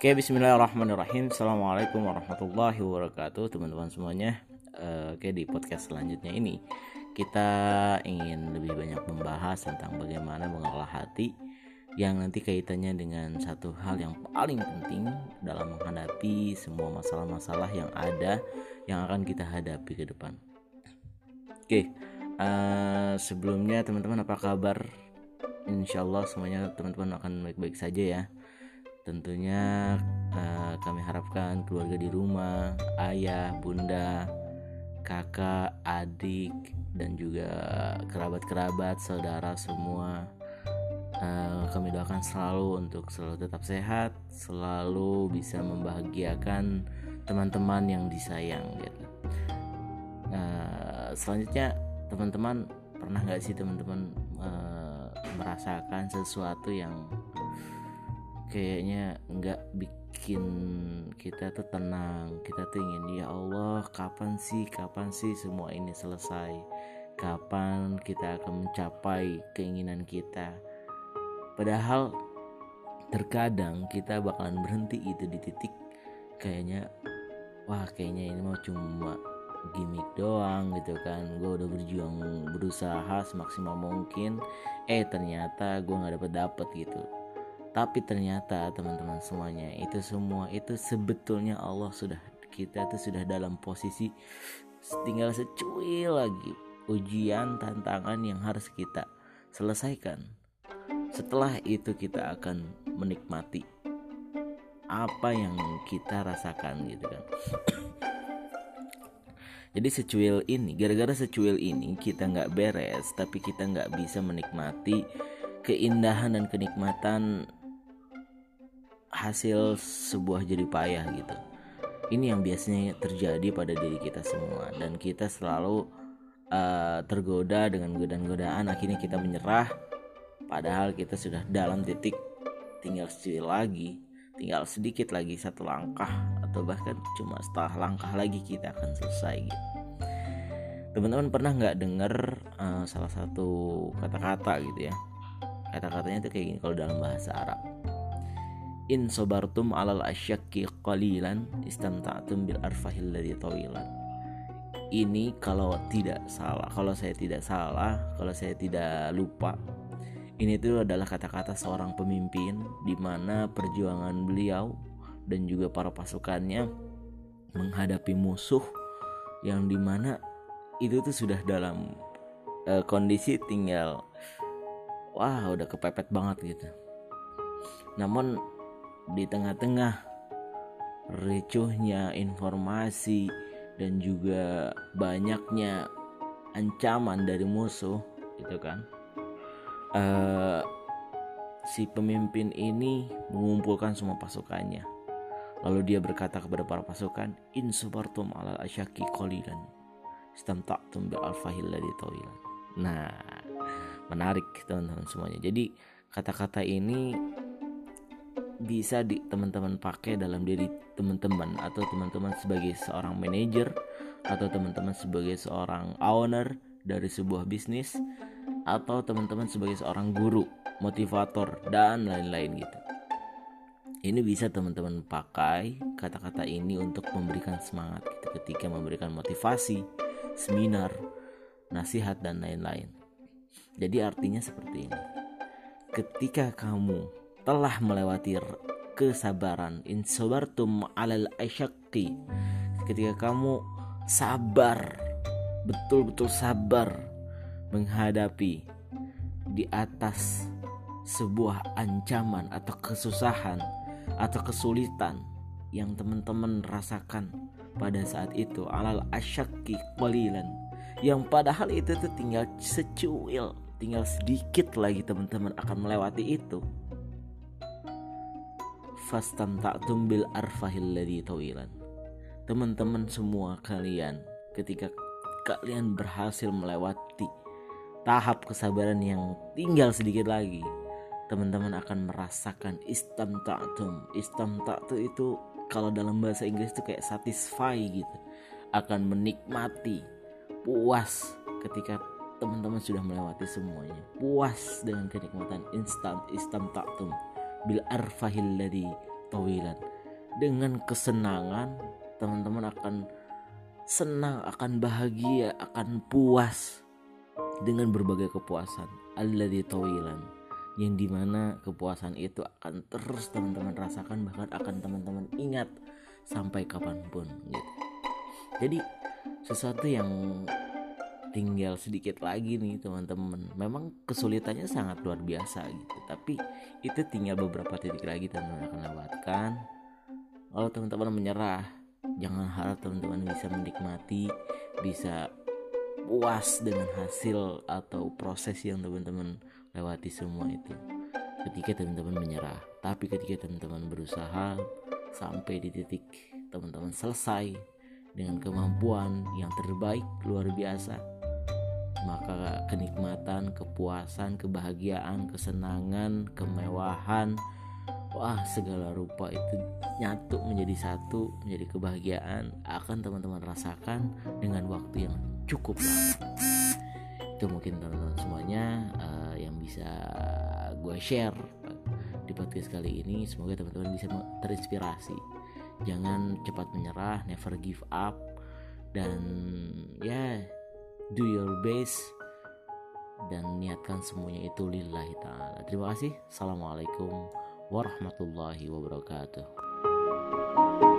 Oke, bismillahirrahmanirrahim. Assalamualaikum warahmatullahi wabarakatuh, teman-teman semuanya. Oke, di podcast selanjutnya ini kita ingin lebih banyak membahas tentang bagaimana mengolah hati yang nanti kaitannya dengan satu hal yang paling penting dalam menghadapi semua masalah-masalah yang ada yang akan kita hadapi ke depan. Oke, eh, sebelumnya teman-teman apa kabar? Insya Allah semuanya teman-teman akan baik-baik saja ya tentunya uh, kami harapkan keluarga di rumah ayah bunda kakak adik dan juga kerabat-kerabat saudara semua. Uh, kami doakan selalu untuk selalu tetap sehat selalu bisa membahagiakan teman-teman yang disayang gitu. Uh, selanjutnya teman-teman pernah nggak sih teman-teman uh, merasakan sesuatu yang kayaknya nggak bikin kita tuh tenang. Kita tuh ingin ya Allah kapan sih kapan sih semua ini selesai? Kapan kita akan mencapai keinginan kita? Padahal terkadang kita bakalan berhenti itu di titik kayaknya wah kayaknya ini mau cuma gimmick doang gitu kan. Gue udah berjuang berusaha semaksimal mungkin. Eh ternyata gue nggak dapet dapet gitu tapi ternyata teman-teman semuanya itu semua itu sebetulnya Allah sudah kita tuh sudah dalam posisi tinggal secuil lagi ujian tantangan yang harus kita selesaikan. Setelah itu kita akan menikmati apa yang kita rasakan gitu kan. Jadi secuil ini gara-gara secuil ini kita nggak beres tapi kita nggak bisa menikmati keindahan dan kenikmatan hasil sebuah jadi payah gitu. Ini yang biasanya terjadi pada diri kita semua. Dan kita selalu uh, tergoda dengan godaan-godaan. Akhirnya kita menyerah. Padahal kita sudah dalam titik tinggal sedikit lagi tinggal sedikit lagi satu langkah atau bahkan cuma setengah langkah lagi kita akan selesai gitu. Teman-teman pernah nggak dengar uh, salah satu kata-kata gitu ya? Kata-katanya itu kayak gini kalau dalam bahasa Arab in sobartum alal asyakki qalilan istamta'tum bil arfahil ladhi tawilan ini kalau tidak salah kalau saya tidak salah kalau saya tidak lupa ini itu adalah kata-kata seorang pemimpin di mana perjuangan beliau dan juga para pasukannya menghadapi musuh yang di mana itu tuh sudah dalam uh, kondisi tinggal wah udah kepepet banget gitu. Namun di tengah-tengah ricuhnya informasi dan juga banyaknya ancaman dari musuh itu kan? Uh, si pemimpin ini mengumpulkan semua pasukannya. Lalu dia berkata kepada para pasukan in subartum ala asyaki qalilan istamta'tum bi alfahil ladhi tawilan nah menarik teman-teman semuanya. Jadi kata-kata ini bisa di teman-teman pakai dalam diri teman-teman atau teman-teman sebagai seorang manajer atau teman-teman sebagai seorang owner dari sebuah bisnis atau teman-teman sebagai seorang guru, motivator dan lain-lain gitu. Ini bisa teman-teman pakai kata-kata ini untuk memberikan semangat gitu ketika memberikan motivasi, seminar, nasihat dan lain-lain. Jadi artinya seperti ini. Ketika kamu telah melewati kesabaran. In sabartum alal asyaqi ketika kamu sabar betul-betul sabar menghadapi di atas sebuah ancaman atau kesusahan atau kesulitan yang teman-teman rasakan pada saat itu. Alal asyaki qalilan. Yang padahal itu tuh tinggal secuil tinggal sedikit lagi teman-teman akan melewati itu fastamta'tum bil arfahil ladhi tawilan. Teman-teman semua kalian ketika kalian berhasil melewati tahap kesabaran yang tinggal sedikit lagi teman-teman akan merasakan istamta'tum. Istamta'tu itu kalau dalam bahasa Inggris itu kayak satisfy gitu. Akan menikmati puas ketika teman-teman sudah melewati semuanya. Puas dengan kenikmatan instan istamta'tum bil arfahil ladhi tawilan. Dengan kesenangan teman-teman akan senang akan bahagia akan puas dengan berbagai kepuasan. Alladzi tawilan yang di mana kepuasan itu akan terus teman-teman rasakan bahkan akan teman-teman ingat sampai kapan pun gitu. Jadi sesuatu yang tinggal sedikit lagi nih teman-teman. Memang kesulitannya sangat luar biasa gitu. Tapi itu tinggal beberapa titik lagi teman-teman akan lewatkan. Kalau teman-teman menyerah jangan harap teman-teman bisa menikmati bisa puas dengan hasil atau proses yang teman-teman lewati semua itu. Ketika teman-teman menyerah tapi ketika teman-teman berusaha sampai di titik teman-teman selesai dengan kemampuan yang terbaik luar biasa maka kenikmatan, kepuasan, kebahagiaan, kesenangan, kemewahan, wah segala rupa itu nyatu menjadi satu, menjadi kebahagiaan akan teman-teman rasakan dengan waktu yang cukup lama. Itu mungkin teman-teman semuanya uh, yang bisa gue share di podcast kali ini. Semoga teman-teman bisa terinspirasi. Jangan cepat menyerah, never give up dan ya do your best dan niatkan semuanya itu lillahi ta'ala. Terima kasih. Assalamualaikum warahmatullahi wabarakatuh